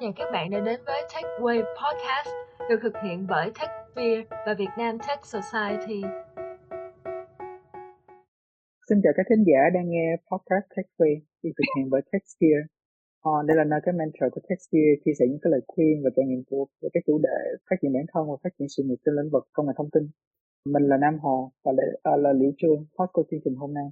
Chào các bạn đã đến với TechWave Podcast được thực hiện bởi TechSphere và Việt Nam Tech Society. Xin chào các khán giả đang nghe podcast TechWave được thực hiện bởi TechSphere. À, đây là nơi các mentor của TechSphere chia sẻ những cái lời khuyên và trải nghiệm của về các chủ đề phát triển bản thân và phát triển sự nghiệp trên lĩnh vực công nghệ thông tin. Mình là Nam Hồ và là, à, là Liễu Trương, host của chương trình hôm nay.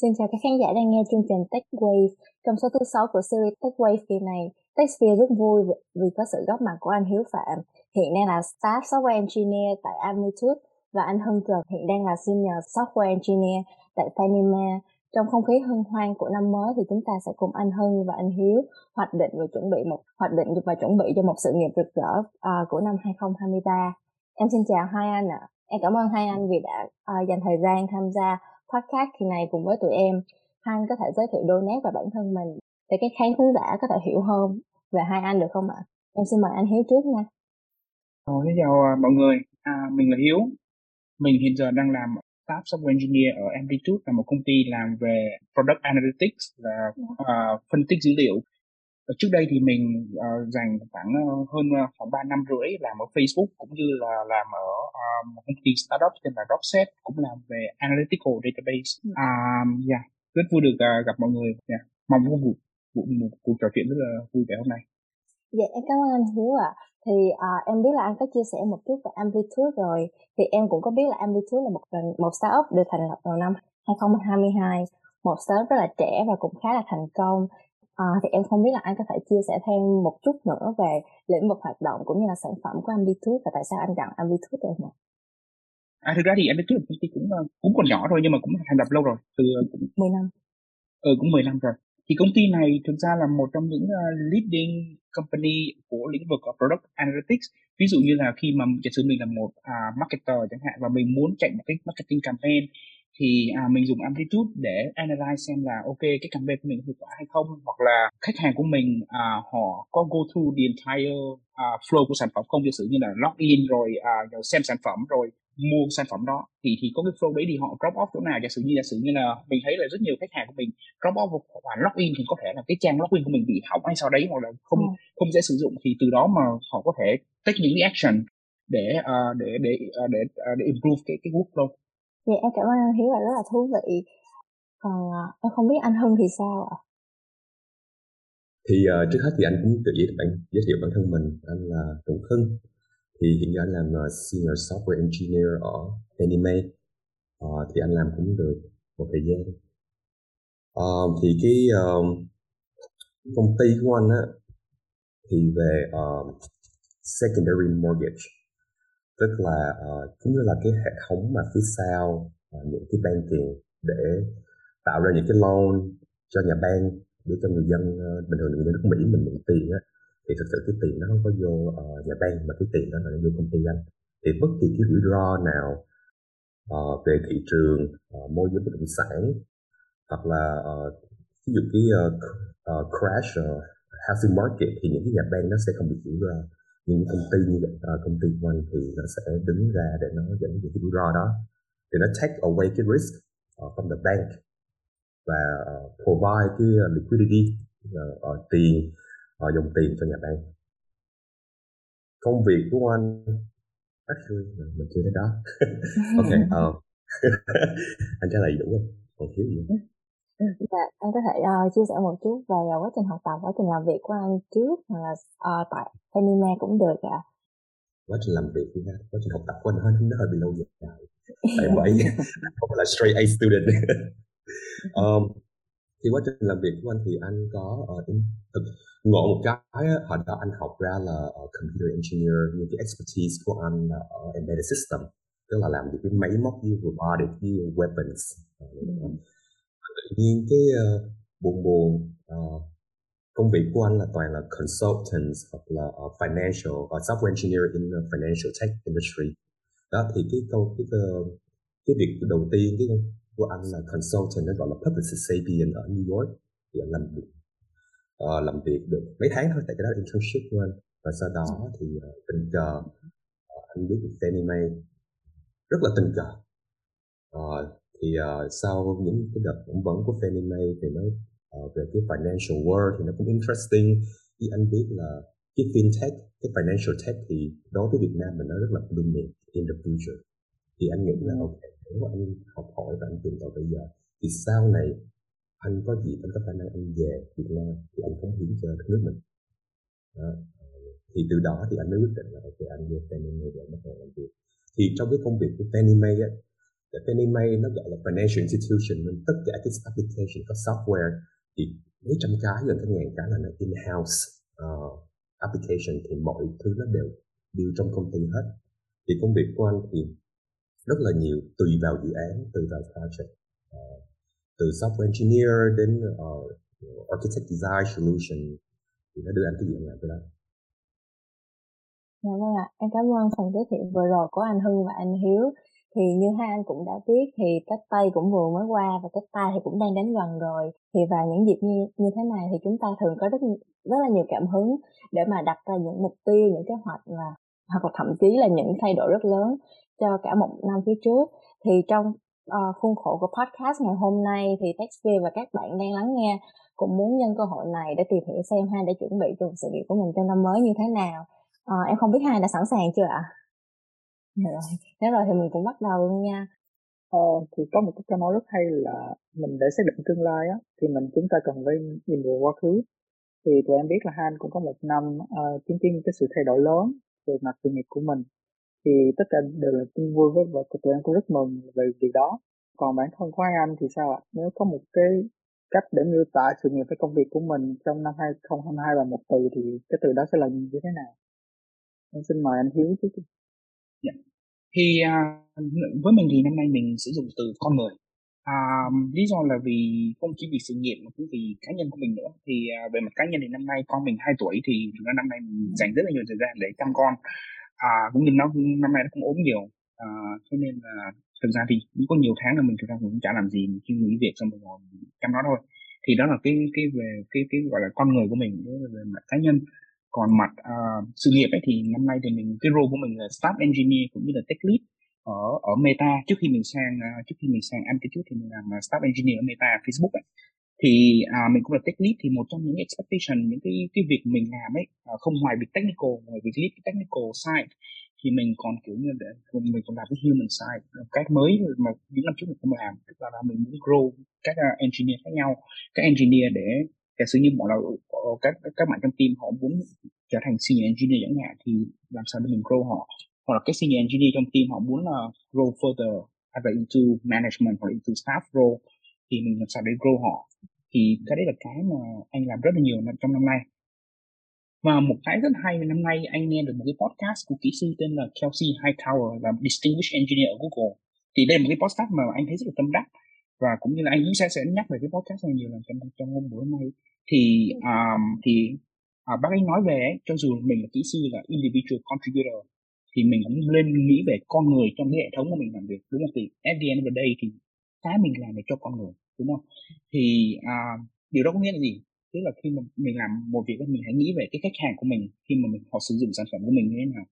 Xin chào các khán giả đang nghe chương trình TechWave. Trong số thứ 6 của series TechWave kỳ này, TechSphere rất vui vì có sự góp mặt của anh Hiếu Phạm, hiện đang là Staff Software Engineer tại Amplitude và anh Hưng Trần hiện đang là Senior Software Engineer tại Panima. Trong không khí hân hoan của năm mới thì chúng ta sẽ cùng anh Hưng và anh Hiếu hoạch định và chuẩn bị một hoạch định và chuẩn bị cho một sự nghiệp rực rỡ uh, của năm 2023. Em xin chào hai anh ạ. À. Em cảm ơn hai anh vì đã uh, dành thời gian tham gia podcast kỳ này cùng với tụi em. Hai anh có thể giới thiệu đôi nét và bản thân mình để các khán thính giả có thể hiểu hơn về hai anh được không ạ? Em xin mời anh Hiếu trước nha. Ờ, xin chào à, mọi người, à, mình là Hiếu. Mình hiện giờ đang làm staff software engineer ở Amplitude là một công ty làm về product analytics là uh, phân tích dữ liệu. Ở trước đây thì mình uh, dành khoảng uh, hơn uh, khoảng 3 năm rưỡi làm ở Facebook cũng như là làm ở uh, một công ty startup tên là Dropset cũng làm về analytical database. Um, yeah, rất vui được uh, gặp mọi người. Yeah. Mong có một cuộc trò chuyện rất là vui vẻ hôm nay. Dạ em cảm ơn anh Hiếu ạ. À. Thì à, em biết là anh có chia sẻ một chút về Amplitude rồi. Thì em cũng có biết là Amplitude là một một startup được thành lập vào năm 2022, một startup rất là trẻ và cũng khá là thành công. À, thì em không biết là anh có thể chia sẻ thêm một chút nữa về lĩnh vực hoạt động cũng như là sản phẩm của Amplitude và tại sao anh chọn Amplitude được không À thực ra thì Amplitude công ty cũng ờ, cũng còn nhỏ thôi nhưng mà cũng thành lập lâu rồi, từ cũng 10 năm. Ừ cũng 10 năm rồi thì công ty này thực ra là một trong những uh, leading company của lĩnh vực of product analytics. Ví dụ như là khi mà giả sử mình là một uh, marketer chẳng hạn và mình muốn chạy một cái marketing campaign thì à, mình dùng amplitude để analyze xem là ok cái campaign của mình hiệu quả hay không. Hoặc là khách hàng của mình à, họ có go through the entire uh, flow của sản phẩm không? Giả sử như là login rồi uh, xem sản phẩm rồi mua sản phẩm đó thì thì có cái flow đấy thì họ drop off chỗ nào giả sử như giả sử như là mình thấy là rất nhiều khách hàng của mình drop off một khoản login thì có thể là cái trang login của mình bị hỏng hay sau đấy hoặc là không ừ. không dễ sử dụng thì từ đó mà họ có thể take những cái action để uh, để để uh, để uh, để improve cái cái workflow. Dạ em cảm ơn anh Hiếu là rất là thú vị. Còn uh, em không biết anh Hưng thì sao ạ? Thì uh, trước hết thì anh cũng tự giới bạn giới thiệu bản thân mình, anh là Tùng Hưng, thì hiện giờ anh làm uh, senior software engineer ở animate uh, ờ, thì anh làm cũng được một thời gian. Uh, thì cái uh, công ty của anh á thì về uh, secondary mortgage. Tức là uh, cũng như là cái hệ thống mà phía sau uh, những cái banking để tạo ra những cái loan cho nhà bank để cho người dân uh, bình thường người dân nước Mỹ mình mượn tiền á thì thực sự cái tiền nó không có vô uh, nhà bank mà cái tiền đó là nó vô công ty anh. Thì bất kỳ cái rủi ro nào uh, về thị trường uh, môi giới bất động sản hoặc là uh, ví dụ cái uh, uh, crash uh, housing market thì những cái nhà bank nó sẽ không bị rủi ro. Những công ty như uh, công ty của anh thì nó sẽ đứng ra để nó dẫn những cái rủi ro đó. Thì nó take away cái risk uh, from the bank và uh, provide cái uh, liquidity uh, uh, tiền họ dùng tiền cho nhà bang công việc của anh actually mình chưa thấy đó ok uh, anh trả lời đủ không còn thiếu gì Dạ, anh có thể uh, chia sẻ một chút về uh, quá trình học tập, quá trình làm việc của anh trước hoặc là uh, tại Anime cũng được ạ. À. Quá trình làm việc thì quá trình học tập của anh nó hơi bị lâu dài. Tại vậy không phải là straight A student. um, thì quá trình làm việc của anh thì anh có uh, ngộ một cái hồi đó anh học ra là uh, computer engineer những cái expertise của anh là ở embedded system tức là làm những cái máy móc như robotic như weapons. Uh, tự nhiên cái uh, buồn buồn uh, công việc của anh là toàn là consultants hoặc là uh, financial uh, software engineer in the financial tech industry. Đó thì cái câu cái uh, cái việc đầu tiên cái của anh là consultant nó gọi là publicist sapient ở New York thì anh làm việc uh, làm việc được mấy tháng thôi tại cái đó internship của anh. Và sau đó thì uh, tình cờ uh, anh biết được Fannie Mae rất là tình cờ. Uh, thì uh, sau những cái đợt phỏng vấn của Fannie Mae thì nó uh, về cái financial world thì nó cũng interesting. Thì anh biết là cái fintech cái financial tech thì đối với Việt Nam mình nó rất là dominant in the future. Thì anh nghĩ là ừ. ok nếu anh học hỏi và anh tìm tòi bây giờ. Thì sau này anh có gì anh có khả năng anh về Việt Nam thì anh cống hiến cho đất nước mình. Đó. thì từ đó thì anh mới quyết định là ok anh về Fannie may để bắt đầu làm việc. Thì trong cái công việc của Fannie may á Fannie may nó gọi là financial institution nên tất cả cái application có software thì mấy trăm cái gần cái ngàn cái là nó in-house uh, application thì mọi thứ nó đều đều trong công ty hết. Thì công việc của anh thì rất là nhiều tùy vào dự án tùy vào project uh, từ software engineer đến uh, architect design solution thì nó đưa anh cái gì anh làm cái đó Dạ vâng ạ, em cảm ơn phần giới thiệu vừa rồi của anh Hưng và anh Hiếu. Thì như hai anh cũng đã biết thì Tết Tây cũng vừa mới qua và Tết Tây thì cũng đang đến gần rồi. Thì vào những dịp như, như thế này thì chúng ta thường có rất rất là nhiều cảm hứng để mà đặt ra những mục tiêu, những kế hoạch và hoặc là thậm chí là những thay đổi rất lớn cho cả một năm phía trước. Thì trong uh, khuôn khổ của podcast ngày hôm nay thì Techsphere và các bạn đang lắng nghe cũng muốn nhân cơ hội này để tìm hiểu xem hai đã chuẩn bị cho sự nghiệp của mình trong năm mới như thế nào. À, em không biết hai đã sẵn sàng chưa ạ? Dạ. Rồi nếu rồi thì mình cũng bắt đầu luôn nha. Ờ, thì có một cái nói rất hay là mình để xác định tương lai á thì mình chúng ta cần phải nhìn về quá khứ. Thì tụi em biết là Han cũng có một năm uh, chứng kiến cái sự thay đổi lớn về mặt sự nghiệp của mình thì tất cả đều là tin vui với và tụi em. Cũng rất mừng về điều đó. Còn bản thân của hai anh thì sao ạ? Nếu có một cái cách để miêu tả sự nghiệp với công việc của mình trong năm 2022 và một từ thì cái từ đó sẽ là như thế nào? Em xin mời anh Hiếu trước yeah. Dạ. thì uh, với mình thì năm nay mình sử dụng từ con người. À, lý do là vì không chỉ vì sự nghiệp mà cũng vì cá nhân của mình nữa. Thì à, về mặt cá nhân thì năm nay con mình 2 tuổi thì thực ra năm nay mình dành rất là nhiều thời gian để chăm con à, cũng như nó năm nay nó cũng ốm nhiều. À, cho nên là thực ra thì cũng có nhiều tháng là mình thực ra cũng chả làm gì mình chỉ nghỉ việc xong rồi chăm nó thôi. Thì đó là cái cái về cái cái gọi là con người của mình về mặt cá nhân. Còn mặt uh, sự nghiệp ấy thì năm nay thì mình cái role của mình là staff engineer cũng như là tech lead ở ở Meta. Trước khi mình sang uh, trước khi mình sang Amplitude thì mình làm uh, staff engineer ở Meta Facebook ấy thì à, mình cũng là tech lead thì một trong những expectation những cái cái việc mình làm ấy à, không ngoài việc technical ngoài việc lead technical side thì mình còn kiểu như để mình còn làm cái human side à, cái mới mà những năm trước mình không làm tức là, là mình muốn grow các à, engineer khác nhau các engineer để giả sử như bọn là ờ, các các bạn trong team họ muốn trở thành senior engineer chẳng hạn thì làm sao để mình grow họ. Hoặc là các senior engineer trong team họ muốn là grow further either into management hoặc into staff role thì mình làm sao để grow họ. Thì cái đấy là cái mà anh làm rất là nhiều trong năm nay. Và một cái rất hay năm nay anh nghe được một cái podcast của kỹ sư tên là Kelsey Hightower là Distinguished Engineer ở Google. Thì đây là một cái podcast mà anh thấy rất là tâm đắc. Và cũng như là anh cũng sẽ sẽ nhắc về cái podcast này nhiều lần trong trong buổi hôm nay. Thì um, thì à, bác ấy nói về ấy, cho dù mình là kỹ sư là individual contributor thì mình cũng lên nghĩ về con người trong cái hệ thống của mình làm việc. Đúng không? Thì at the end of the day thì cái mình làm để cho con người đúng không? Thì à, điều đó có nghĩa là gì? Tức là khi mà mình làm một việc mình hãy nghĩ về cái khách hàng của mình khi mà mình họ sử dụng sản phẩm của mình như thế nào.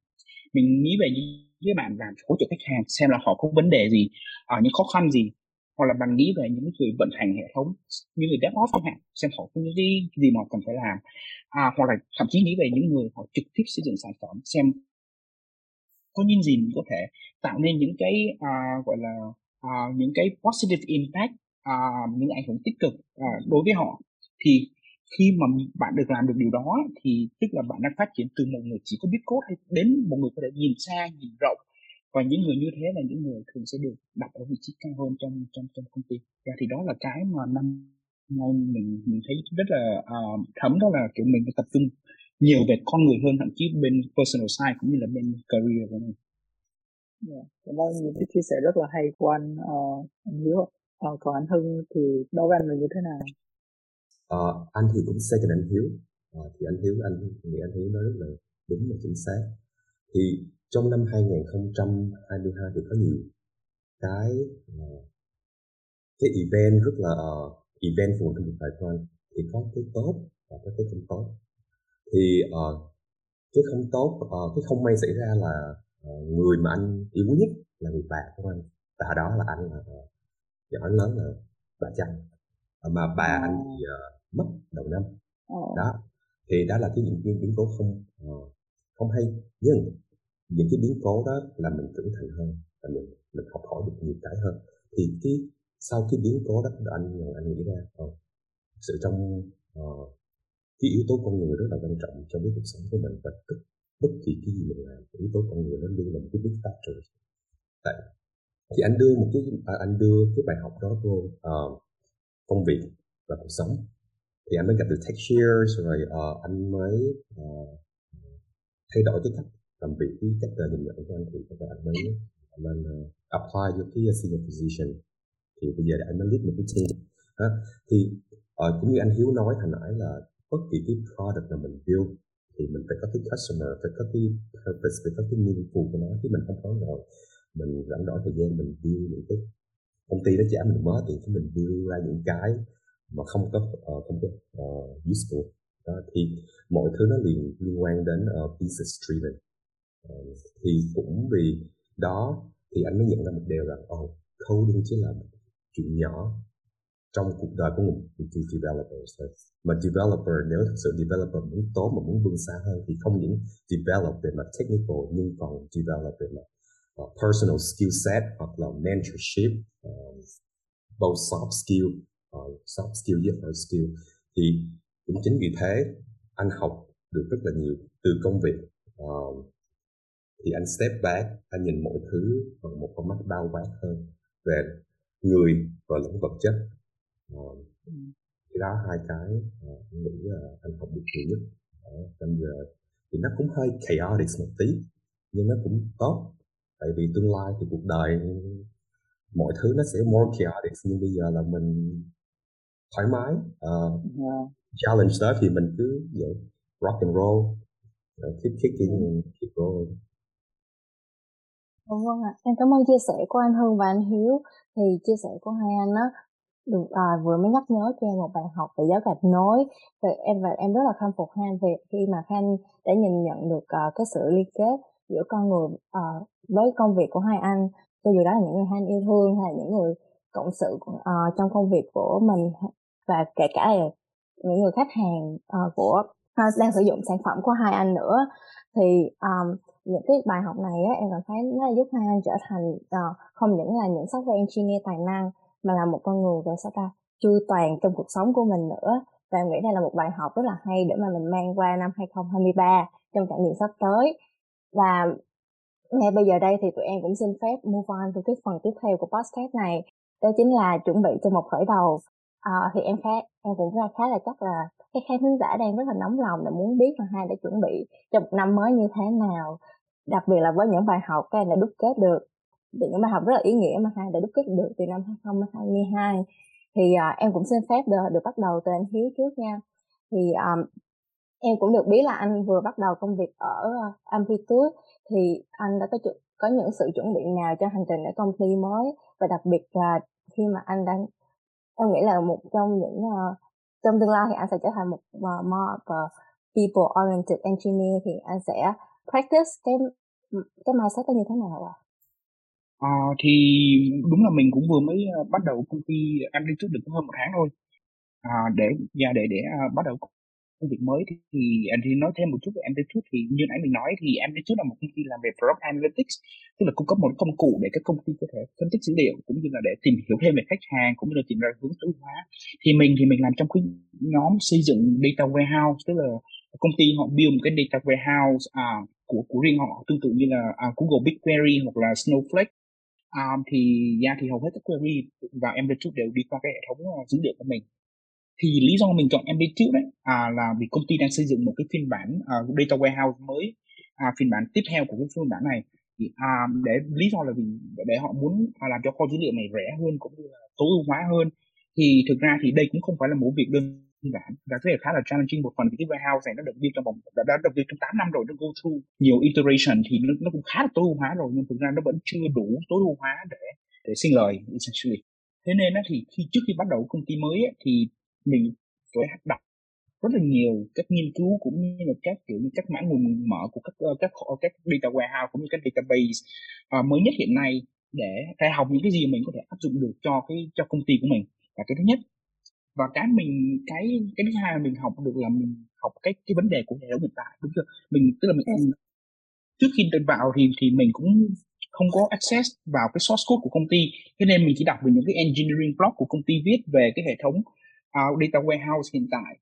Mình nghĩ về những cái bạn làm hỗ trợ khách hàng xem là họ có vấn đề gì ở những khó khăn gì hoặc là bạn nghĩ về những người vận hành hệ thống như người DevOps chẳng hạn xem họ có những cái gì mà cần phải làm. À, hoặc là thậm chí nghĩ về những người họ trực tiếp xây dựng sản phẩm xem có những gì mình có thể tạo nên những cái uh, gọi là uh, những cái positive impact uh, những ảnh hưởng tích cực uh, đối với họ thì khi mà bạn được làm được điều đó thì tức là bạn đang phát triển từ một người chỉ có biết code hay đến một người có thể nhìn xa nhìn rộng và những người như thế là những người thường sẽ được đặt ở vị trí cao hơn trong trong trong công ty và thì đó là cái mà năm nay mình mình thấy rất là uh, thấm đó là kiểu mình tập trung nhiều về con người hơn thậm chí bên personal side cũng như là bên career của mình. Yeah. Cảm ơn những cái chia sẻ rất là hay của anh uh, anh Hiếu. Uh, còn anh Hưng thì đối với anh là như thế nào? Uh, anh thì cũng second anh Hiếu. Uh, thì anh Hiếu anh nghĩ anh Hiếu nói rất là đúng và chính xác. Thì trong năm 2022 thì có nhiều cái uh, cái event rất là uh, eventful trong một tài toán thì có cái tốt và có cái không tốt thì uh, cái không tốt uh, cái không may xảy ra là người mà anh yêu quý nhất là người bà của anh. Và đó là anh là uh, nhỏ lớn là bà chăm uh, mà bà anh thì uh, mất đầu năm. Đó thì đó là cái những cái biến cố không uh, không hay. Nhưng những cái biến cố đó là mình trưởng thành hơn và mình mình học hỏi được nhiều cái hơn. Thì cái sau cái biến cố đó anh anh nghĩ ra uh, sự trong uh, cái yếu tố con người rất là quan trọng trong cái cuộc sống của mình và tất bất kỳ cái gì mình làm yếu tố con người nó luôn là một cái big factor tại thì anh đưa một cái à, anh đưa cái bài học đó vô uh, công việc và cuộc sống. Thì anh mới gặp được tech Textures rồi uh, anh mới uh, thay đổi cái cách làm việc cái cách uh, nhìn nhận của anh. Thì các bạn mới anh mới uh, apply vô cái senior position. Thì bây giờ anh mới lead một cái team. Đó. thì uh, cũng như anh Hiếu nói hồi nãy là bất kỳ cái product nào mình build thì mình phải có cái customer phải có cái purpose phải có cái meaningful của nó chứ mình không có rồi. Mình rảnh rỗi thời gian mình build những cái công ty nó trả mình mới tiền chúng mình build ra những cái mà không có uh, không có uh, useful. Đó, thì mọi thứ nó liên liên quan đến uh, business driven. Uh, thì cũng vì đó thì anh mới nhận ra một điều rằng oh, coding chỉ là một chuyện nhỏ trong cuộc đời của một developer mà developer nếu thực sự developer muốn tốt mà muốn vươn xa hơn thì không những develop về mặt technical nhưng còn develop về mặt uh, personal skill set hoặc là mentorship um, both soft skill uh, soft skill với hard skill. Thì cũng chính vì thế anh học được rất là nhiều từ công việc uh, thì anh step back anh nhìn mọi thứ bằng một con mắt bao quát hơn về người và lĩnh vật chất uh, cái đó hai cái uh, anh nghĩ là anh học được nhiều nhất. Uh, bây giờ thì nó cũng hơi chaotic một tí nhưng nó cũng tốt. Tại vì tương lai thì cuộc đời mọi thứ nó sẽ more chaotic. Nhưng bây giờ là mình thoải mái uh, yeah. challenge đó thì mình cứ vậy rock and roll. Uh, keep kicking and keep rolling. Vâng ạ, em cảm ơn chia sẻ của anh Hưng và anh Hiếu. Thì chia sẻ của hai anh á, Đúng à, vừa mới nhắc nhớ cho em một bài học về giáo gạch nối. Thì em và em rất là khâm phục Han về khi mà Han đã nhìn nhận được uh, cái sự liên kết giữa con người uh, với công việc của hai anh cho dù đó là những người Han yêu thương hay là những người cộng sự uh, trong công việc của mình và kể cả là những người khách hàng uh, của uh, đang sử dụng sản phẩm của hai anh nữa thì um, những cái bài học này á, em cảm thấy nó giúp hai anh trở thành uh, không những là những software engineer tài năng mà là một con người về sao ta chu toàn trong cuộc sống của mình nữa. Và em nghĩ đây là một bài học rất là hay để mà mình mang qua năm 2023 trong trải nghiệm sắp tới. Và ngay bây giờ đây thì tụi em cũng xin phép move on từ cái phần tiếp theo của podcast này đó chính là chuẩn bị cho một khởi đầu. À, thì em khá em cũng khá, khá là chắc là các khán thính giả đang rất là nóng lòng để muốn biết là hai đã chuẩn bị cho một năm mới như thế nào đặc biệt là với những bài học các em đã đúc kết được những bài học rất là ý nghĩa mà hai đã đúc kết được từ năm 2022 thì uh, em cũng xin phép được, được bắt đầu từ anh Hiếu trước nha. Thì um, em cũng được biết là anh vừa bắt đầu công việc ở uh, Amplitude. Thì anh đã có có những sự chuẩn bị nào cho hành trình ở công ty mới? Và đặc biệt là khi mà anh đang em nghĩ là một trong những uh, trong tương lai thì anh sẽ trở thành một uh, more of a people oriented engineer thì anh sẽ practice cái cái mindset đó như thế nào ạ? À, Ờ, thì đúng là mình cũng vừa mới ờ, bắt đầu công ty anh đi trước được hơn một tháng thôi. À, để và để để bắt đầu công việc mới thì, thì anh thì nói thêm một chút về Amplitude thì như nãy mình nói thì Amplitude là một công ty làm về product analytics tức là cung cấp một công cụ để các công ty có thể phân tích dữ liệu cũng như là để tìm hiểu thêm về khách hàng cũng như là tìm ra hướng tối hóa. Thì mình thì mình làm trong cái nhóm xây dựng data warehouse tức là công ty họ build một cái data warehouse à, của của riêng họ tương tự như là à, Google BigQuery hoặc là Snowflake um, thì ra thì hầu hết các query và Amplitude đều đi qua cái hệ thống ờ, dữ liệu của mình. Thì lý do mình chọn Amplitude đấy à, là vì công ty đang xây dựng một cái phiên bản uh, data warehouse mới à, phiên bản tiếp theo của cái phiên bản này. Thì à, để lý do là vì để họ muốn à, làm cho kho dữ liệu này rẻ hơn cũng như là tối ưu hóa hơn. Thì thực ra thì đây cũng không phải là một việc đơn giản và cái khá là challenging một phần vì cái warehouse này nó được build trong vòng đã, đã được build trong 8 năm rồi nó go through nhiều iteration thì nó, nó cũng khá là tối ưu hóa rồi nhưng thực ra nó vẫn chưa đủ tối ưu hóa để để sinh lời essentially. Thế nên á, thì khi trước khi bắt đầu công ty mới á, thì mình phải đọc rất là nhiều các nghiên cứu cũng như là các kiểu như các mã nguồn mở của các uh, các các data warehouse cũng như các database uh, mới nhất hiện nay để phải học những cái gì mình có thể áp dụng được cho cái cho công ty của mình. Là cái thứ nhất và cái mình cái cái thứ hai mình học được là mình học cái cái vấn đề của hệ thống hiện tại đúng chưa? Mình tức là mình yes. trước khi được vào thì thì mình cũng không có access vào cái source code của công ty. Cho nên mình chỉ đọc về những cái engineering blog của công ty viết về cái hệ thống uh, data warehouse hiện tại.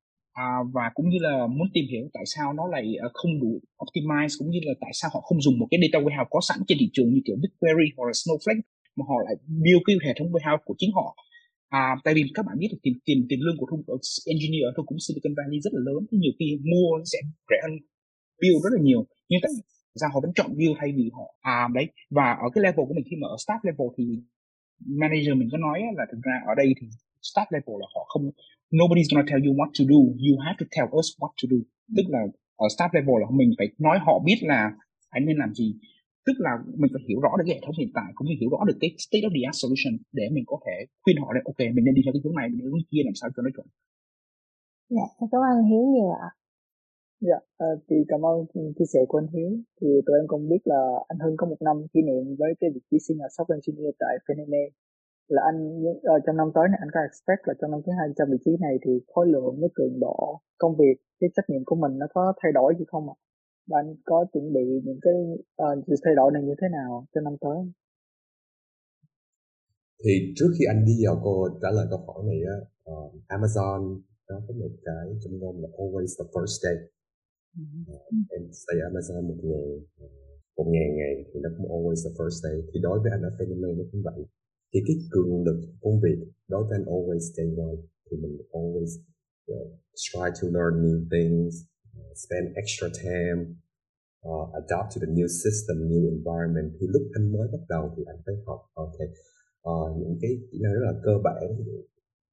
Uh, và cũng như là muốn tìm hiểu tại sao nó lại uh, không đủ optimize cũng như là tại sao họ không dùng một cái data warehouse có sẵn trên thị trường như kiểu BigQuery hoặc là Snowflake mà họ lại build cái hệ thống warehouse của chính họ à, tại vì các bạn biết là tiền tiền tiền lương của thông engineer ở thôi cũng Silicon Valley rất là lớn. Nhiều khi mua sẽ rẻ hơn build rất là nhiều. Nhưng tại sao họ vẫn chọn build thay vì họ? À đấy. Và ở cái level của mình khi mà ở start level thì manager mình có nói là thực ra ở đây thì start level là họ không nobody's gonna tell you what to do. You have to tell us what to do. Tức là ở start level là mình phải nói họ biết là anh nên làm gì tức là mình phải hiểu rõ được cái hệ thống hiện tại cũng như hiểu rõ được cái state of the art solution để mình có thể khuyên họ là ok mình nên đi theo cái hướng này mình nên hướng kia làm sao cho nó chuẩn dạ cảm ơn Hiếu nhiều ạ Dạ, à, thì cảm ơn chia sẻ của anh Hiếu. Thì tụi em cũng biết là anh Hưng có một năm kỷ niệm với cái vị trí senior software engineer tại Penene. Là anh uh, trong năm tới này anh có expect là trong năm thứ hai trong vị trí này thì khối lượng với cường độ công việc, cái trách nhiệm của mình nó có thay đổi gì không ạ? Và anh có chuẩn bị những cái uh, sự thay đổi này như thế nào cho năm tới? Thì trước khi anh đi vào câu trả lời câu hỏi này á, uh, Amazon nó có một cái trong ngôn là always the first day. Uh, em stay Amazon một ngày một ngàn ngày thì nó cũng always the first day. Thì đối với anh ở Fannie nó cũng vậy. Thì cái cường lực công việc đối với anh always day one thì mình always uh, try to learn new things spend extra time uh, adapt to the new system new environment. Thì lúc anh mới bắt đầu thì anh phải học ok uh, những cái kỹ năng rất là cơ bản.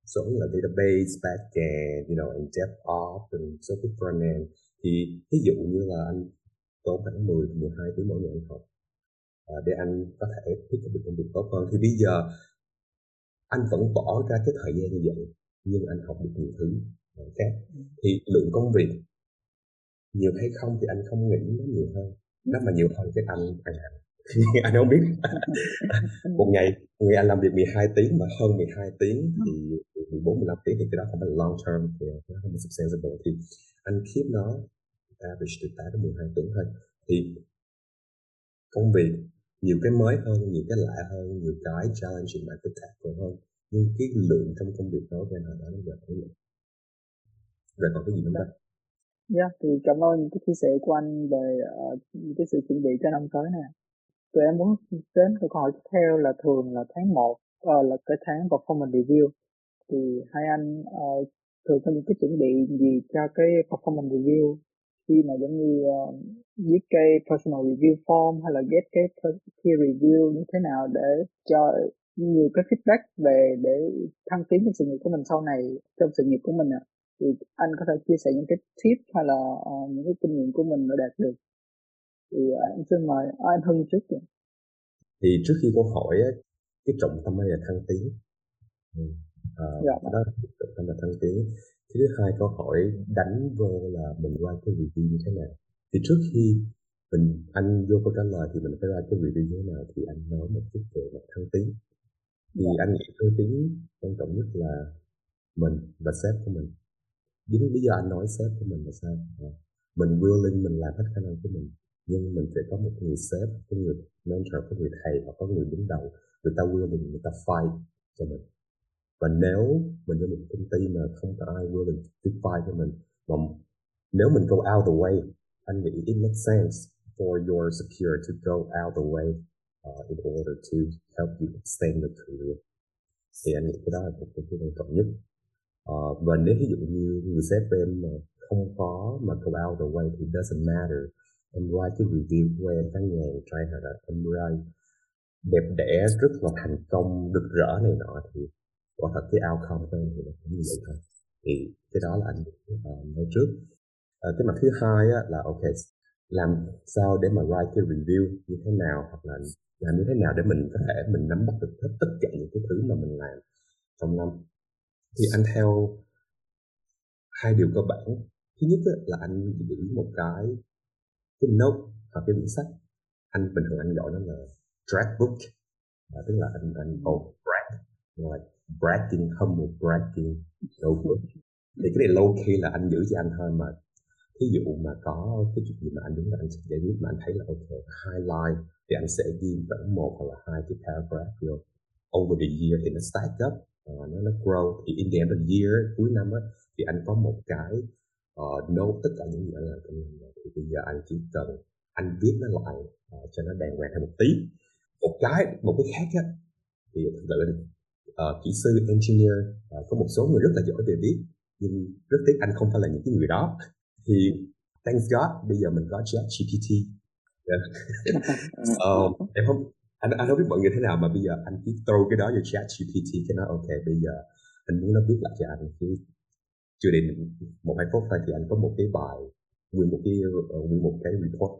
Giống là database backend you know and DevOps and so cái front end thì ví dụ như là anh tốn khoảng 10 12 tiếng mỗi ngày anh học à, để anh có thể thích được công việc tốt hơn. Thì bây giờ anh vẫn bỏ ra cái thời gian như vậy nhưng anh học được nhiều thứ khác thì lượng công việc nhiều hay không thì anh không nghĩ nó nhiều hơn. Nó mà nhiều hơn cái anh anh làm. Anh không biết. Một ngày một ngày anh làm việc 12 tiếng mà hơn 12 tiếng thì 14 15 tiếng thì cái đó không phải là long term thì nó không phải sustainable. Thì anh keep nó average từ 8 đến 12 tiếng thôi. Thì công việc nhiều cái mới hơn nhiều cái lạ hơn nhiều cái challenging và phức tạp hơn. Nhưng cái lượng trong công việc đó bên họ đã nó giờ lượng rồi còn cái gì nữa không yeah, thì cảm ơn những cái chia sẻ của anh về uh, cái sự chuẩn bị cho năm tới nè. Tụi em muốn đến câu hỏi tiếp theo là thường là tháng 1 uh, ờ, là cái tháng performance review. Thì hai anh uh, thường có những cái chuẩn bị gì cho cái performance review khi mà giống như uh, viết cái personal review form hay là get cái peer review như thế nào để cho nhiều cái feedback về để thăng tiến trong sự nghiệp của mình sau này trong sự nghiệp của mình ạ. À. Thì anh có thể chia sẻ những cái tip hay là uh, những cái kinh nghiệm của mình đã đạt được. Thì uh, anh xin mời uh, anh Hưng trước. Kìa. Thì trước khi câu hỏi cái trọng tâm đây là thăng tiến. Ừ. À, dạ. đó trọng tâm là thăng tiến thứ hai câu hỏi đánh vô là mình write cái review như thế nào thì trước khi mình anh vô câu trả lời thì mình phải write cái review như thế nào thì anh nói một chút về mặt thăng tiến thì yeah. anh nghĩ thăng tiến quan trọng nhất là mình và sếp của mình chính bây giờ anh nói sếp của mình là sao? Ờ, mình willing mình làm hết khả năng của mình nhưng mình phải có một người sếp có người mentor có người thầy hoặc có người đứng đầu người ta willing người ta fight cho mình. Và nếu mình vô một công ty mà không có ai willing to fight cho mình. Mà nếu mình go out the way anh nghĩ it makes sense for your secure to go out the way uh, in order to help you extend your career. Thì anh nghĩ cái đó là một cái quan trọng nhất. Ờ, và nếu ví dụ như người sếp em mà không có mà go out the way thì doesn't matter. Em write cái review của em cả ngàn try hoặc là em write. Đẹp đẽ rất là thành công rực rỡ này nọ thì quả thật cái outcome của em thì nó cũng như vậy thôi. Thì cái đó là anh uh, nói trước. Uh, cái mặt thứ hai á, là ok làm sao để mà write cái review như thế nào hoặc là làm như thế nào để mình có thể mình nắm bắt được hết tất cả những cái thứ mà mình làm trong năm thì anh theo hai điều cơ bản. Thứ nhất là anh giữ một cái cái note hoặc cái quyển sách. Anh bình thường anh gọi nó là draft book. À, tức là anh anh oh, draft like bragging humble bragging notebook thì cái này lâu khi là anh giữ cho anh thôi mà. Ví dụ mà có cái chuyện gì mà anh đứng là anh sẽ giải quyết mà anh thấy là ok highlight thì anh sẽ ghi khoảng một hoặc là hai cái paragraph vô. Over the year thì nó stack up uh, nó nó grow. Thì in the end of the year cuối năm á thì anh có một cái uh, note tất cả những gì anh làm trong năm rồi. Thì bây giờ anh chỉ cần anh viết nó lại uh, cho nó đàng hoàng thêm một tí. Một cái một cái khác á thì thực sự là uh, kỹ sư engineer uh, có một số người rất là giỏi về viết nhưng rất tiếc anh không phải là những cái người đó. Thì thanks God bây giờ mình có chat GPT yeah. um, em không anh anh không biết mọi người thế nào mà bây giờ anh cứ throw cái đó vô chat GPT cái nó ok bây giờ anh muốn nó viết lại cho anh cái chưa đến một hai phút thôi thì anh có một cái bài nguyên một cái ờ, nguyên một cái report.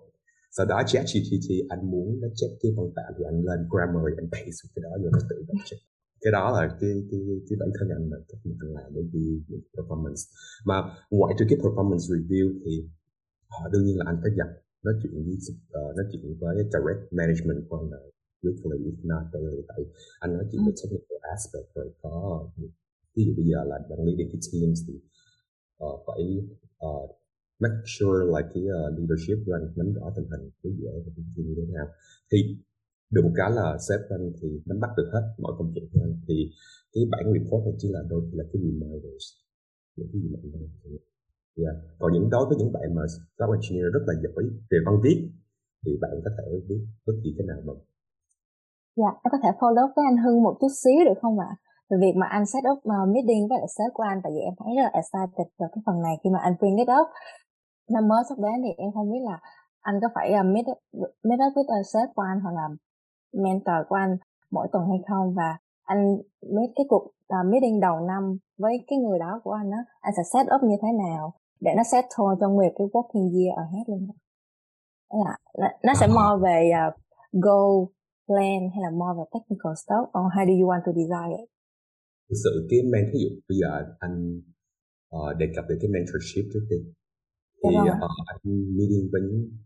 Sau đó chat GPT anh muốn nó check cái văn bản thì anh lên grammar anh paste cái đó vô nó tự động check. Cái đó là cái cái cái bản thân anh mà cách mà anh làm để đi performance. Mà ngoại trừ cái performance review thì uh, đương nhiên là anh phải gặp nói chuyện với uh, nói chuyện với direct management của anh là weekly if not daily tại anh nói chuyện về technical aspect rồi có ví dụ bây giờ là đang leading cái teams thì uh, phải uh, make sure là cái uh, leadership của anh nắm rõ tình hình cái án và cái team như thế nào. Thì được một cái là sếp anh thì nắm bắt được hết mọi công chuyện của anh. Thì cái bản report này chỉ là đôi khi là cái reminders những cái gì mà anh yeah. còn những đối với những bạn mà software engineer rất là giỏi về văn viết thì bạn có thể viết bất kỳ cái nào mà Dạ, em có thể follow up với anh Hưng một chút xíu được không ạ? Về việc mà anh set up uh, meeting với lại sếp của anh, tại vì em thấy rất là excited vào cái phần này khi mà anh bring it up. Năm mới sắp đến thì em không biết là anh có phải uh, meet, meet up với uh, sếp của anh hoặc là mentor của anh mỗi tuần hay không và anh meet cái cuộc uh, meeting đầu năm với cái người đó của anh á, anh sẽ set up như thế nào để nó settle trong việc cái working year ahead luôn. Là, nó sẽ more về uh, goal plan hay là more về technical stuff or how do you want to design it? Thực sự cái men ví dụ bây giờ anh uh, đề cập về cái mentorship trước đi thì uh, anh meeting với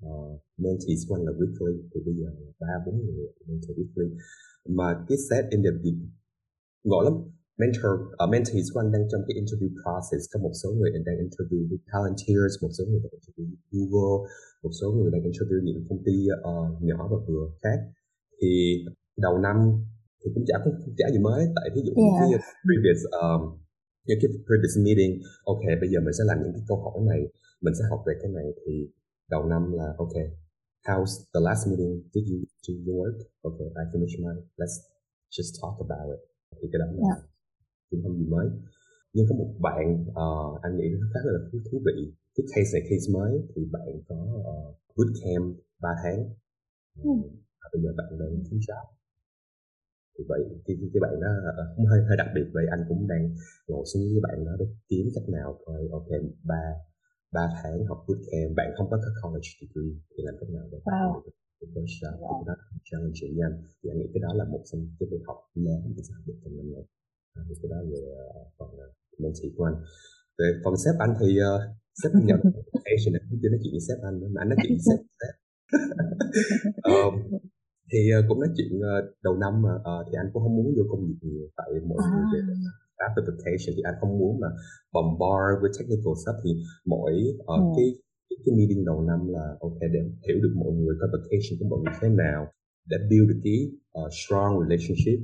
uh, mentees của anh là weekly thì bây giờ ba bốn người mentor weekly. Mà cái set in the ngộ lắm. Mentor uh, mentees của anh đang trong cái interview process có một số người đang interview với Palantir một số người đang interview với Google một số người đang interview những công ty uh, nhỏ và vừa khác thì đầu năm thì cũng chả cũng chả gì mới. Tại ví dụ yeah. cái previous um, những cái previous meeting ok bây giờ mình sẽ làm những cái câu hỏi này mình sẽ học về cái này. Thì đầu năm là ok how's the last meeting? Did you do your work? Okay I finished mine. Let's just talk about it. Thì cái đó là yeah. cũng không gì mới. Nhưng có một bạn uh, anh nghĩ nó khá là thú vị. Cái case này case mới thì bạn có uh, bootcamp 3 tháng. Mm bây giờ bạn đang thiếu job thì vậy cái, cái, cái bạn đó cũng hơi hơi đặc biệt vậy anh cũng đang ngồi xuống với bạn đó để kiếm cách nào coi ok ba ba tháng học bootcamp bạn không có college degree thì làm cách nào để wow. cái job? Wow. thì đó challenge với anh thì anh nghĩ cái đó là một trong cái việc học lớn của xã được trong năm này. À, thì cái đó về uh, phần uh, mentee của anh về phần sếp anh thì uh, sếp anh nhận Asian anh chưa nói chuyện với sếp anh mà anh nói chuyện với sếp. Um, thì uh, cũng nói chuyện uh, đầu năm mà uh, thì anh cũng không muốn vô công việc nhiều tại mọi à. người application thì anh không muốn mà bombard với technical stuff thì mỗi uh, ừ. cái cái meeting đầu năm là ok để hiểu được mọi người có vacation của mọi người thế nào để build được cái uh, strong relationship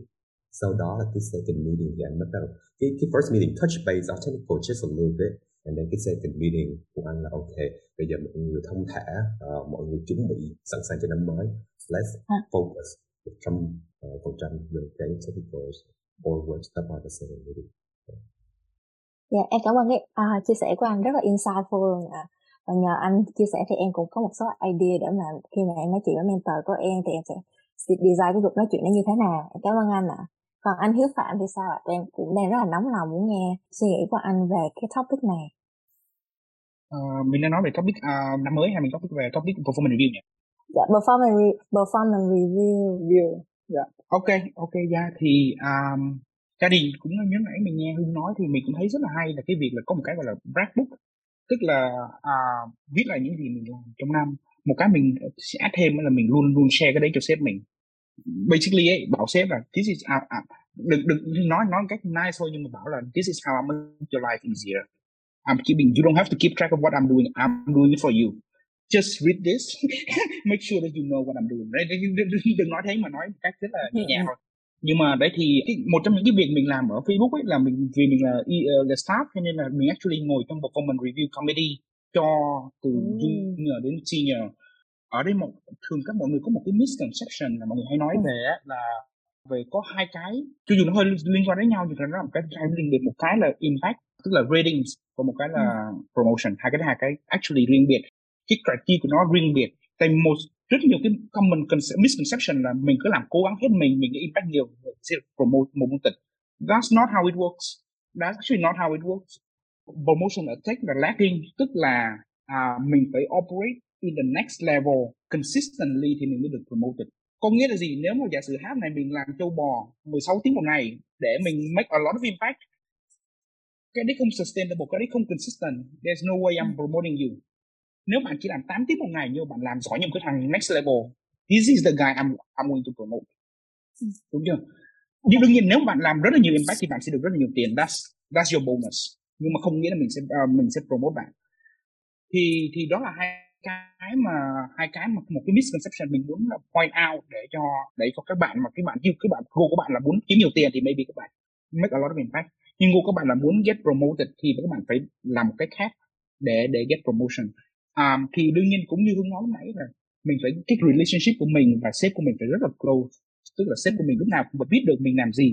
sau đó là cái second meeting thì anh bắt đầu cái cái first meeting touch base on technical just a little bit and then cái second meeting của anh là ok bây giờ mọi người thông thả uh, mọi người chuẩn bị sẵn sàng cho năm mới let's à. focus một trăm uh, phần trăm về cái technical forward step by the second meeting Dạ, em cảm ơn cái uh, chia sẻ của anh rất là insightful luôn ạ. À. Và nhờ anh chia sẻ thì em cũng có một số idea để mà khi mà em nói chuyện với mentor của em thì em sẽ design cái cuộc nói chuyện nó như thế nào. Em cảm ơn anh ạ. À. Còn anh Hiếu Phạm thì sao ạ? Em cũng đang rất là nóng lòng muốn nghe suy nghĩ của anh về cái topic này. Uh, mình đang nói về topic uh, năm mới hay mình topic về topic performance review nhỉ? Dạ, performance, re- performance review. review. Dạ. Ok, ok, dạ thì um, gia đình cũng như nãy mình nghe hương nói thì mình cũng thấy rất là hay là cái việc là có một cái gọi là black book tức là uh, viết lại những gì mình làm trong năm một cái mình sẽ thêm là mình luôn luôn share cái đấy cho sếp mình basically ấy bảo sếp là this is uh, uh, đừng đừng nói nói cách nice thôi nhưng mà bảo là this is how I make your life easier I'm keeping you don't have to keep track of what I'm doing I'm doing it for you just read this make sure that you know what I'm doing. Đấy đừng nói thế mà nói cách rất là nhẹ nhàng thôi. Nhưng mà đấy thì cái, một trong những cái việc mình làm ở Facebook ấy là mình vì mình là uh, là staff cho nên là mình actually ngồi trong performance review committee cho từ mm. junior đến senior. Ở đây một thường các mọi người có một cái misconception là mọi người hay nói về là về có hai cái cho dù nó hơi liên quan đến nhau nhưng nó là một cái hai liên biệt. Một cái là impact tức là ratings và một cái là ừ. promotion. Hai cái hai cái actually riêng biệt. Cái criteria của nó riêng biệt tại một rất nhiều cái common misconception là mình cứ làm cố gắng hết mình mình impact nhiều sẽ promote một môn tịch. That's not how it works. That's actually not how it works. Promotion ở tech là lagging tức là uh, mình phải operate in the next level consistently thì mình mới được promoted có nghĩa là gì? Nếu mà giả sử hát này mình làm châu bò 16 tiếng một ngày để mình make a lot of impact cái đấy không sustainable cái đấy không consistent there's no way I'm promoting you nếu bạn chỉ làm 8 tiếng một ngày nhưng bạn làm giỏi như một cái thằng next level this is the guy I'm, I'm going to promote. Đúng chưa? Nhưng đương nhiên nếu bạn làm rất là nhiều impact thì bạn sẽ được rất là nhiều tiền. That's that's your bonus. Nhưng mà không nghĩa là mình sẽ uh, mình sẽ promote bạn. Thì thì đó là hai cái mà hai cái mà một cái misconception mình muốn là point out để cho để cho các bạn mà cái bạn như các bạn goal của bạn là muốn kiếm nhiều tiền thì maybe các bạn make a lot of impact. Nhưng goal các bạn là muốn get promoted thì các bạn phải làm một cách khác để để get promotion à, thì đương nhiên cũng như hương nói lúc nãy là mình phải cái relationship của mình và sếp của mình phải rất là close. Tức là sếp của mình lúc nào cũng biết được mình làm gì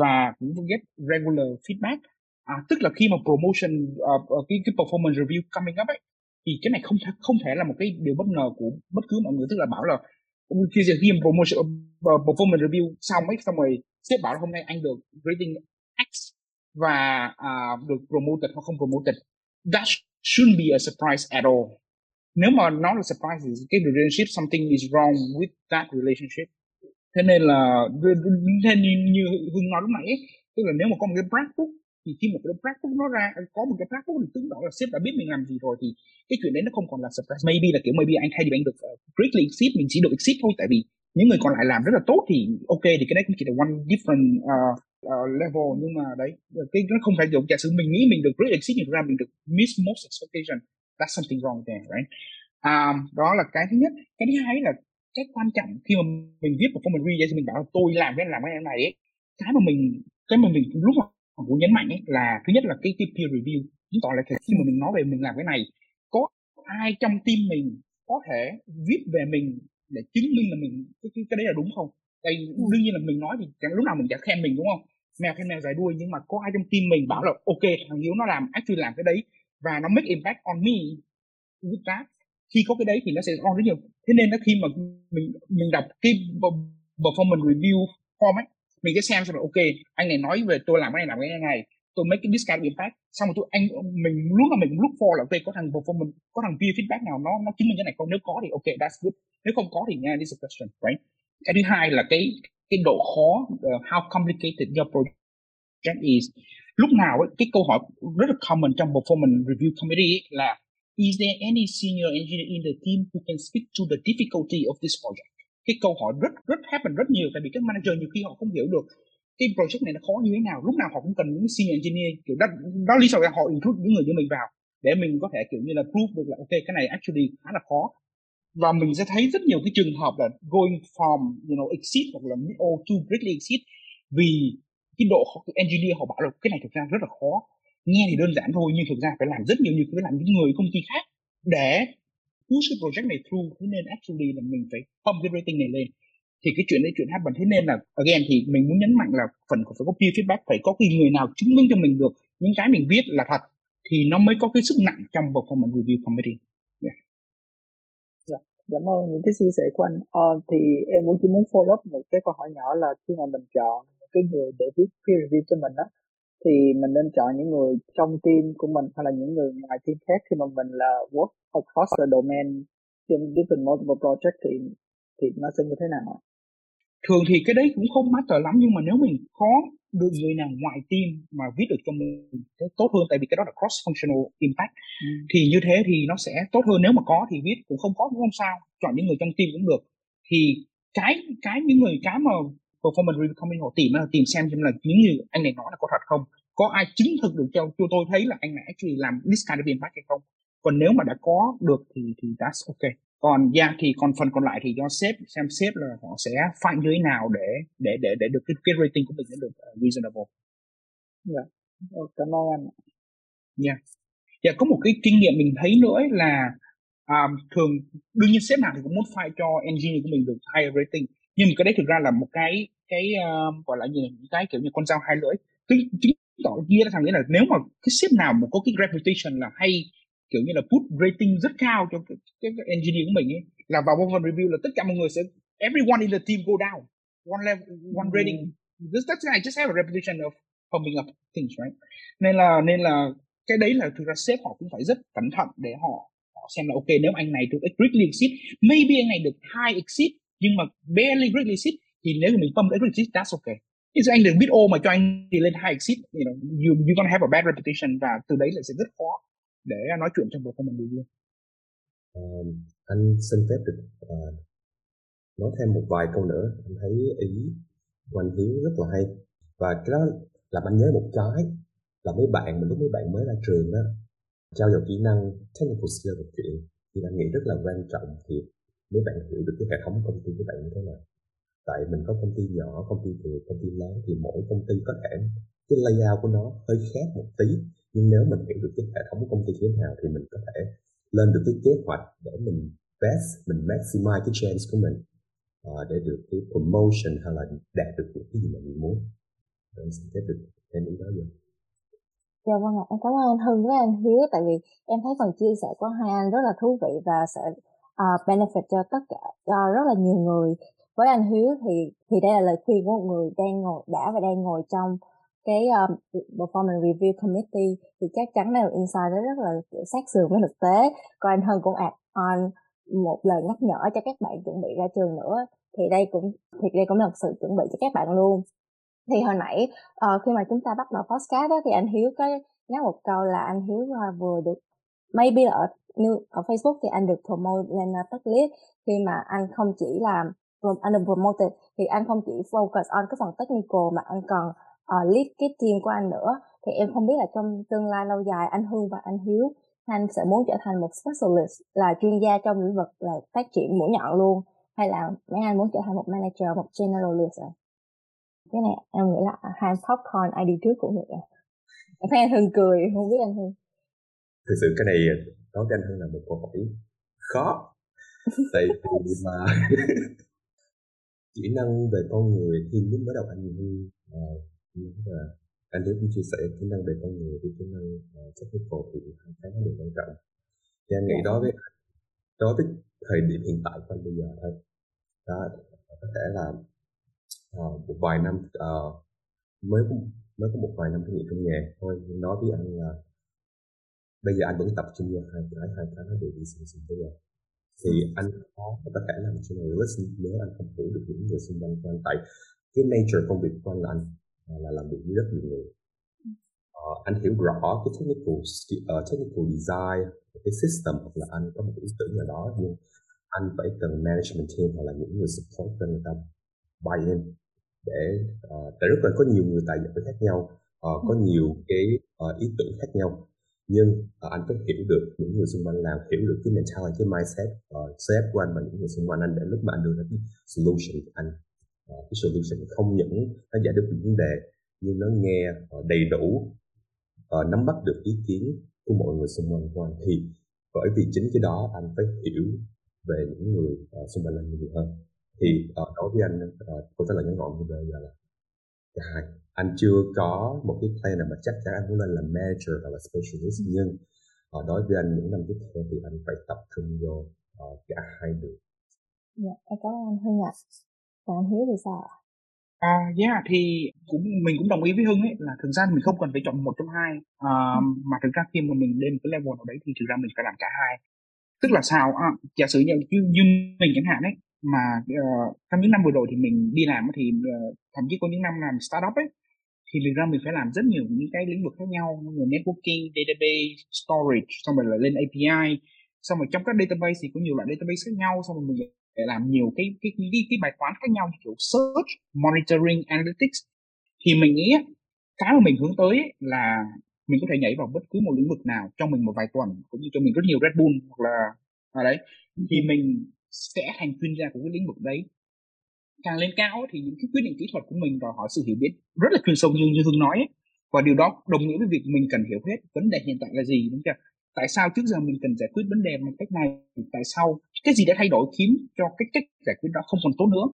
và cũng get regular feedback. À, tức là khi mà promotion uh, cái cái performance review coming up ấy thì cái này không thể không thể là một cái điều bất ngờ của bất cứ mọi người. Tức là bảo là khi giờ khi mà promotion uh, performance review xong ấy xong rồi sếp bảo là hôm nay anh được rating X và uh, được promoted hoặc không promoted. That shouldn't be a surprise at all. Nếu mà nó là surprise thì cái relationship something is wrong with that relationship. Thế nên là thế như, như hương nói lúc nãy ấy, tức là nếu mà có một cái black book thì khi một cái black book nó ra có một cái black book thì tương đối là sếp đã biết mình làm gì rồi thì cái chuyện đấy nó không còn là surprise. Maybe là kiểu maybe anh thay vì anh được uh, greatly exceed mình chỉ được exceed thôi tại vì những người còn lại làm rất là tốt thì ok thì cái đấy cũng chỉ là one different uh, uh, level. Nhưng mà đấy ờ, cái nó không phải dùng giả sử mình nghĩ mình được great exceed nhưng ra mình được miss most expectation. That's something wrong there right? Um, đó là cái thứ nhất. Cái thứ hai là cái quan trọng khi mà mình viết performance review thì mình bảo là tôi làm cái làm cái này ấy. Cái mà mình cái mà mình lúc mà muốn nhấn mạnh ấy là thứ nhất là cái, cái peer review. Chứng tỏ là khi mà mình nói về mình làm cái này có ai trong team mình có thể viết về mình để chứng minh là mình cái, cái, cái đấy là đúng không? Đây ừ. đương nhiên là mình nói thì chẳng lúc nào mình chả khen mình đúng không? Mèo khen mèo dài đuôi nhưng mà có ai trong team mình bảo là ok thằng hiếu nó làm actually làm cái đấy và nó make impact on me with that. Khi có cái đấy thì nó sẽ on rất nhiều. Thế nên là khi mà mình mình đọc cái performance review form ấy mình sẽ xem xem là ok anh này nói về tôi làm cái này làm cái này tôi make cái discount impact xong rồi tôi anh mình lúc là mình look for là về có thằng performance có thằng peer feedback nào nó nó chứng minh cái này không? Nếu có thì ok that's good. Nếu không có thì nha this is a question right? Cái thứ hai là cái cái độ khó uh, how complicated your project is. Lúc nào ấy, cái câu hỏi rất là common trong performance review committee ấy là is there any senior engineer in the team who can speak to the difficulty of this project? Cái câu hỏi rất rất happen rất nhiều tại vì các manager nhiều khi họ không hiểu được cái project này nó khó như thế nào? Lúc nào họ cũng cần những senior engineer kiểu đó, đó lý do là họ include những người như mình vào để mình có thể kiểu như là prove được là ok cái này actually khá là khó. Và mình sẽ thấy rất nhiều cái trường hợp là going from you know exit hoặc là mid or to greatly exit vì cái độ engineer họ bảo là cái này thực ra rất là khó. Nghe thì đơn giản thôi nhưng thực ra phải làm rất nhiều như phải làm những người công ty khác để push cái project này through. Thế nên actually là mình phải pump cái rating này lên thì cái chuyện đấy chuyện happen thế nên là again thì mình muốn nhấn mạnh là phần phải có peer feedback phải có cái người nào chứng minh cho mình được những cái mình viết là thật thì nó mới có cái sức nặng trong performance review committee. Yeah. dạ, cảm ơn những cái chia sẻ của anh. À, thì em cũng chỉ muốn follow up một cái câu hỏi nhỏ là khi mà mình chọn cái người để viết peer review cho mình đó thì mình nên chọn những người trong team của mình hay là những người ngoài team khác khi mà mình là work across the domain trên different multiple project thì thì nó sẽ như thế nào thường thì cái đấy cũng không matter lắm nhưng mà nếu mình có được người nào ngoài team mà viết được cho mình sẽ tốt hơn tại vì cái đó là cross functional impact. Ừ. thì như thế thì nó sẽ tốt hơn. Nếu mà có thì viết cũng không có cũng không sao chọn những người trong team cũng được. Thì cái cái những người cái mà performance review company họ tìm là tìm xem xem là những như anh này nói là có thật không có ai chứng thực được cho cho tôi thấy là anh này actually làm this kind of impact hay không. Còn nếu mà đã có được thì thì that's okay còn yeah thì còn phần còn lại thì do sếp xem sếp là họ sẽ find như thế nào để để để để được cái, cái rating của mình nó được uh, reasonable. Dạ, yeah. cảm ơn anh. Yeah. Dạ có một cái kinh nghiệm mình thấy nữa là um, thường đương nhiên sếp nào thì cũng muốn find cho engineer của mình được higher rating nhưng mà cái đấy thực ra là một cái cái um, gọi là như những cái kiểu như con dao hai lưỡi cái chứng tỏ nghĩa là thằng nghĩa là nếu mà cái sếp nào mà có cái reputation là hay kiểu như là put rating rất cao cho cái, cái, cái engineer của mình ấy. Là vào one review là tất cả mọi người sẽ everyone in the team go down. One level one mm. rating. This that's I just have a reputation of pumping up things right? Nên là nên là cái đấy là thực ra sếp họ cũng phải rất cẩn thận để họ họ xem là ok nếu anh này được greatly exceed maybe anh này được high exceed nhưng mà barely greatly exceed thì nếu mình pump greatly exceed that's okay Chứ anh đừng biết ô mà cho anh đi lên high exceed you know you you gonna have a bad reputation và từ đấy là sẽ rất khó để nói chuyện trong performance review. Uh, anh xin phép được uh, nói thêm một vài câu nữa. Anh thấy ý của anh Hiếu rất là hay và cái đó làm anh nhớ một cái là mấy bạn mình lúc mấy bạn mới ra trường đó trao dồi kỹ năng technical skill một chuyện thì anh nghĩ rất là quan trọng thì mấy bạn hiểu được cái hệ thống công ty của bạn như thế nào tại mình có công ty nhỏ công ty vừa công ty lớn thì mỗi công ty có thể cái layout của nó hơi khác một tí nhưng nếu mình hiểu được cái hệ thống của công ty như thế nào thì mình có thể lên được cái kế hoạch để mình best mình maximize cái chance của mình uh, để được cái promotion hay là đạt được những cái gì mà mình muốn em sẽ phép được thêm ý đó rồi Dạ vâng ạ, em cảm ơn anh Hưng với anh Hiếu tại vì em thấy phần chia sẻ của hai anh rất là thú vị và sẽ uh, benefit cho tất cả cho rất là nhiều người. Với anh Hiếu thì thì đây là lời khuyên của một người đang ngồi đã và đang ngồi trong cái um, performance review committee thì chắc chắn là insight rất là kiểu sát sườn với thực tế. Còn anh hơn cũng add on một lời nhắc nhở cho các bạn chuẩn bị ra trường nữa. Thì đây cũng thì đây cũng là sự chuẩn bị cho các bạn luôn. Thì hồi nãy uh, khi mà chúng ta bắt đầu podcast đó thì anh Hiếu có nhắc một câu là anh Hiếu uh, vừa được maybe là ở ở Facebook thì anh được promote lên uh, tech lead. Khi mà anh không chỉ làm anh được promoted thì anh không chỉ focus on cái phần technical mà anh còn uh, lead cái team của anh nữa. Thì em không biết là trong tương lai lâu dài anh Hương và anh Hiếu anh sẽ muốn trở thành một specialist là chuyên gia trong lĩnh vực là phát triển mũi nhọn luôn hay là mấy anh muốn trở thành một manager một generalist rồi cái này em nghĩ là hai popcorn ai đi trước cũng người à em thấy anh Hưng cười không biết anh Hưng. Thực sự cái này nói với anh Hưng là một câu hỏi khó. Tại vì mà kỹ năng về con người khi lúc mới đầu anh Hưng uh, là anh Hiếu cũng chia sẻ kỹ năng về con người với kỹ năng uh, technical thì hai cái nó đều quan trọng. Thì anh nghĩ dạ. đối với đối với thời điểm hiện tại của anh bây giờ thôi đó có thể là uh, một vài năm uh, mới có, mới có một vài năm kinh nghiệm trong nghề thôi. Nhưng nói với anh là bây giờ anh vẫn tập trung vào hai cái hai cái nó đều đi xung xung bây giờ thì anh khó có thể làm journalist nếu anh không hiểu được những người xung quanh của anh. Tại cái nature công việc của anh là anh Ờ, là làm việc với rất nhiều người. Uh, anh hiểu rõ cái technical uh, technical design cái system hoặc là anh có một ý tưởng nào đó nhưng anh phải cần management team hoặc là những người support cho người ta buy in để uh, tại rất là có nhiều người tài giỏi khác nhau uh, có nhiều cái uh, ý tưởng khác nhau. Nhưng uh, anh phải hiểu được những người xung quanh làm hiểu được cái mentality cái mindset uh, sếp của anh và những người xung quanh anh để lúc mà anh đưa ra cái solution của anh uh, cái solution không những nó giải được vấn đề nhưng nó nghe uh, đầy đủ uh, nắm bắt được ý kiến của mọi người xung quanh. Của anh thì bởi vì chính cái đó anh phải hiểu về những người uh, xung quanh anh nhiều hơn. Thì uh, đối với anh uh, câu trả lời ngắn gọn như bây giờ là cả hai. Anh chưa có một cái plan nào mà chắc chắn anh muốn lên làm manager hoặc là specialist ừ. nhưng uh, đối với anh những năm tiếp theo thì anh phải tập trung vô uh, cả hai được dạ em cảm ơn anh Hưng ạ còn anh Hiếu thì sao ạ? À, yeah, thì cũng mình cũng đồng ý với Hưng ấy là thực ra mình không cần phải chọn một trong hai. Uh, ừ. mà thực ra khi mà mình lên cái level nào đấy thì thực ra mình phải làm cả hai. Tức là sao? À, giả sử như, như, mình chẳng hạn ấy mà uh, trong những năm vừa rồi thì mình đi làm thì uh, thậm chí có những năm làm startup ấy thì thực ra mình phải làm rất nhiều những cái lĩnh vực khác nhau như networking, database, storage, xong rồi lại lên API xong rồi trong các database thì có nhiều loại database khác nhau xong rồi mình làm nhiều cái cái cái, cái bài toán khác nhau kiểu search monitoring analytics. Thì mình nghĩ cái mà mình hướng tới là mình có thể nhảy vào bất cứ một lĩnh vực nào trong mình một vài tuần cũng như cho mình rất nhiều Red Bull hoặc là ở đấy. Thì mình sẽ thành chuyên gia của cái lĩnh vực đấy. Càng lên cao thì những cái quyết định kỹ thuật của mình đòi hỏi sự hiểu biết rất là chuyên sâu như như Hương nói ấy. và điều đó đồng nghĩa với việc mình cần hiểu hết vấn đề hiện tại là gì đúng chưa tại sao trước giờ mình cần giải quyết vấn đề một cách này? Tại sao cái gì đã thay đổi khiến cho cái cách giải quyết đó không còn tốt nữa?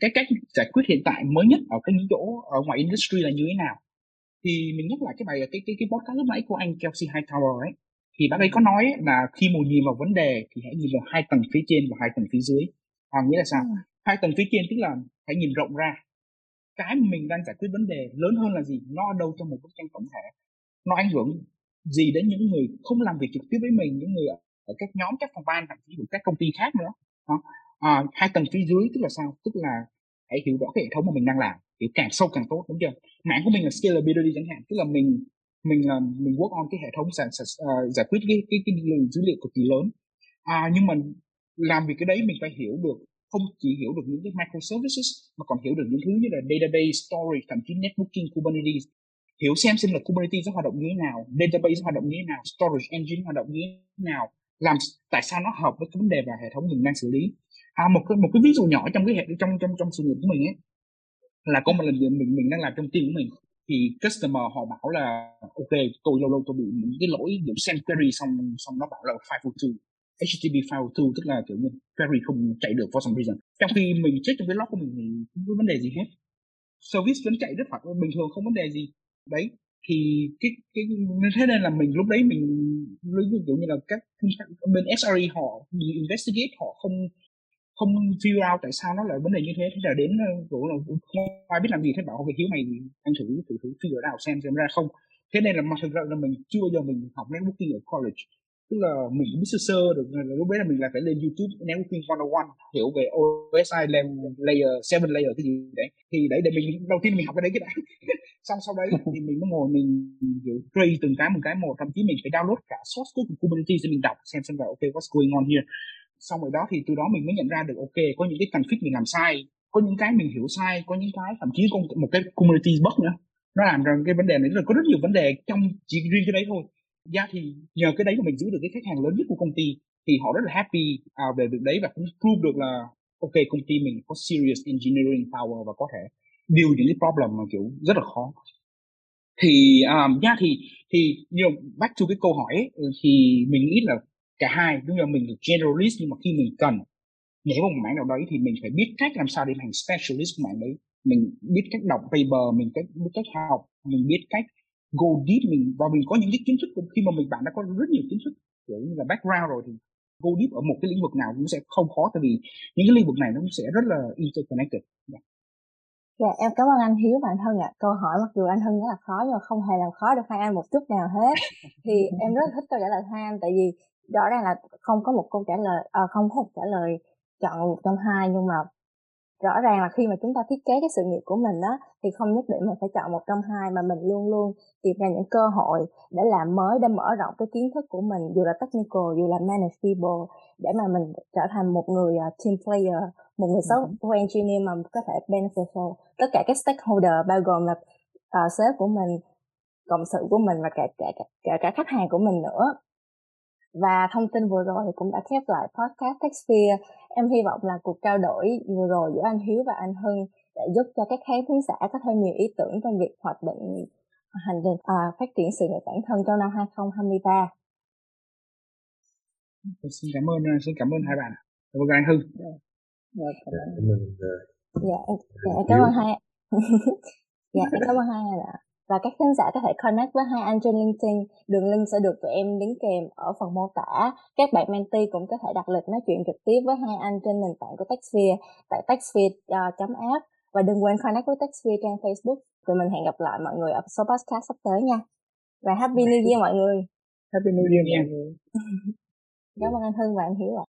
Cái cách giải quyết hiện tại mới nhất ở cái những chỗ ở ngoài industry là như thế nào? Thì mình nhắc lại cái bài cái cái cái podcast lúc nãy của anh Kelsey Hightower ấy thì bác ấy có nói là khi mà nhìn vào vấn đề thì hãy nhìn vào hai tầng phía trên và hai tầng phía dưới. À, nghĩa là sao? Ừ. hai tầng phía trên tức là hãy nhìn rộng ra. Cái mà mình đang giải quyết vấn đề lớn hơn là gì? Nó ở đâu trong một bức tranh tổng thể? Nó ảnh hưởng gì đến những người không làm việc trực tiếp với mình những người ở các nhóm các phòng ban thậm chí của các công ty khác nữa. Đó. À, hai tầng phía dưới tức là sao? Tức là hãy hiểu rõ cái hệ thống mà mình đang làm hiểu càng sâu càng tốt đúng chưa? Mảng của mình là scalability chẳng hạn tức là mình mình là mình work on cái hệ thống sản, sản uh, giải quyết cái cái cái lượng dữ liệu cực kỳ lớn. À, nhưng mà làm việc cái đấy mình phải hiểu được không chỉ hiểu được những cái microservices mà còn hiểu được những thứ như là database storage thậm chí networking kubernetes hiểu xem xem là kubernetes nó hoạt động như thế nào database hoạt động như thế nào storage engine hoạt động như thế nào làm tại sao nó hợp với cái vấn đề và hệ thống mình đang xử lý. À, một cái một cái ví dụ nhỏ trong cái hệ trong trong trong sự nghiệp của mình ấy là có một lần mình mình đang làm trong team của mình thì customer họ bảo là ok tôi lâu lâu tôi bị những cái lỗi điểm send query xong xong nó bảo là 502 HTTP 502 tức là kiểu như query không chạy được for some reason. Trong khi mình check trong cái log của mình thì không có vấn đề gì hết. Service vẫn chạy rất hoạt bình thường không vấn đề gì đấy, thì cái cái thế nên là mình lúc đấy mình ví dụ như là các bên SRE họ investigate họ không không figure out tại sao nó lại vấn đề như thế. Thế là đến cũng là, không ai biết làm gì, thế bảo về hiếu mày anh thử thử thử figure out xem xem ra không. Thế nên là mà thực ra là mình chưa bao giờ mình học networking ở college tức là mình cũng biết sơ sơ được là lúc đấy là mình lại phải lên YouTube networking 101 hiểu về OSI layer 7 layer cái gì đấy. Thì đấy, để mình đầu tiên mình học cái đấy cái đã. Xong sau đấy thì mình mới ngồi mình, kiểu trace từng cái một cái một, thậm chí mình phải download cả source code của Kubernetes để mình đọc, xem xem là, ok, what's going on here. Xong rồi đó thì từ đó mình mới nhận ra được, ok, có những cái config mình làm sai, có những cái mình hiểu sai, có những cái thậm chí có một cái community bug nữa. Nó làm ra cái vấn đề này là có rất nhiều vấn đề trong chỉ riêng cái đấy thôi ra thì nhờ cái đấy mà mình giữ được cái khách hàng lớn nhất của công ty thì họ rất là happy à, về việc đấy và cũng prove được là ok công ty mình có serious engineering power và có thể deal những cái problem mà kiểu rất là khó. Thì um, yeah, thì thì you know, back to cái câu hỏi ấy, ừ, thì mình nghĩ là cả hai đúng là mình là generalist nhưng mà khi mình cần nhảy vào một mảng nào đấy thì mình phải biết cách làm sao để thành specialist của mảng đấy. Mình biết cách đọc paper mình cách biết cách học mình biết cách go deep mình và mình có những cái kiến thức khi mà mình bạn đã có rất nhiều kiến thức kiểu như là background rồi thì go deep ở một cái lĩnh vực nào cũng sẽ không khó tại vì những cái lĩnh vực này nó cũng sẽ rất là interconnected yeah. Dạ. dạ em cảm ơn anh Hiếu và anh Hân ạ. À. Câu hỏi mặc dù anh Hân rất là khó nhưng mà không hề làm khó được hai anh một chút nào hết. Thì em rất thích câu trả lời hai anh tại vì rõ ràng là không có một câu trả lời à, không có một trả lời chọn một trong hai nhưng mà rõ ràng là khi mà chúng ta thiết kế cái sự nghiệp của mình đó thì không nhất định mình phải chọn một trong hai mà mình luôn luôn tìm ra những cơ hội để làm mới để mở rộng cái kiến thức của mình dù là technical dù là manageable để mà mình trở thành một người uh, team player một người software engineer mà có thể beneficial tất cả các stakeholder bao gồm là uh, sếp của mình cộng sự của mình và cả cả cả, cả, cả khách hàng của mình nữa và thông tin vừa rồi thì cũng đã khép lại podcast Techsphere. Em hy vọng là cuộc trao đổi vừa rồi giữa anh Hiếu và anh Hưng để giúp cho các khán thính giả có thêm nhiều ý tưởng trong việc hoạch định hành trình à, phát triển sự nghiệp bản thân trong năm 2023. Xin cảm ơn xin cảm ơn hai bạn. Cảm ơn anh Hưng. Dạ, dạ cảm ơn. Dạ, dạ, cảm ơn hai. dạ, cảm ơn hai ạ và các khán giả có thể connect với hai anh trên LinkedIn. Đường link sẽ được tụi em đính kèm ở phần mô tả. Các bạn mentee cũng có thể đặt lịch nói chuyện trực tiếp với hai anh trên nền tảng của Techsphere tại techsphere.app và đừng quên connect với Techsphere trên Facebook. Tụi mình hẹn gặp lại mọi người ở số podcast sắp tới nha. Và Happy New Year mọi người. Happy New Year mọi người. Cảm ơn anh Hưng và anh Hiếu ạ.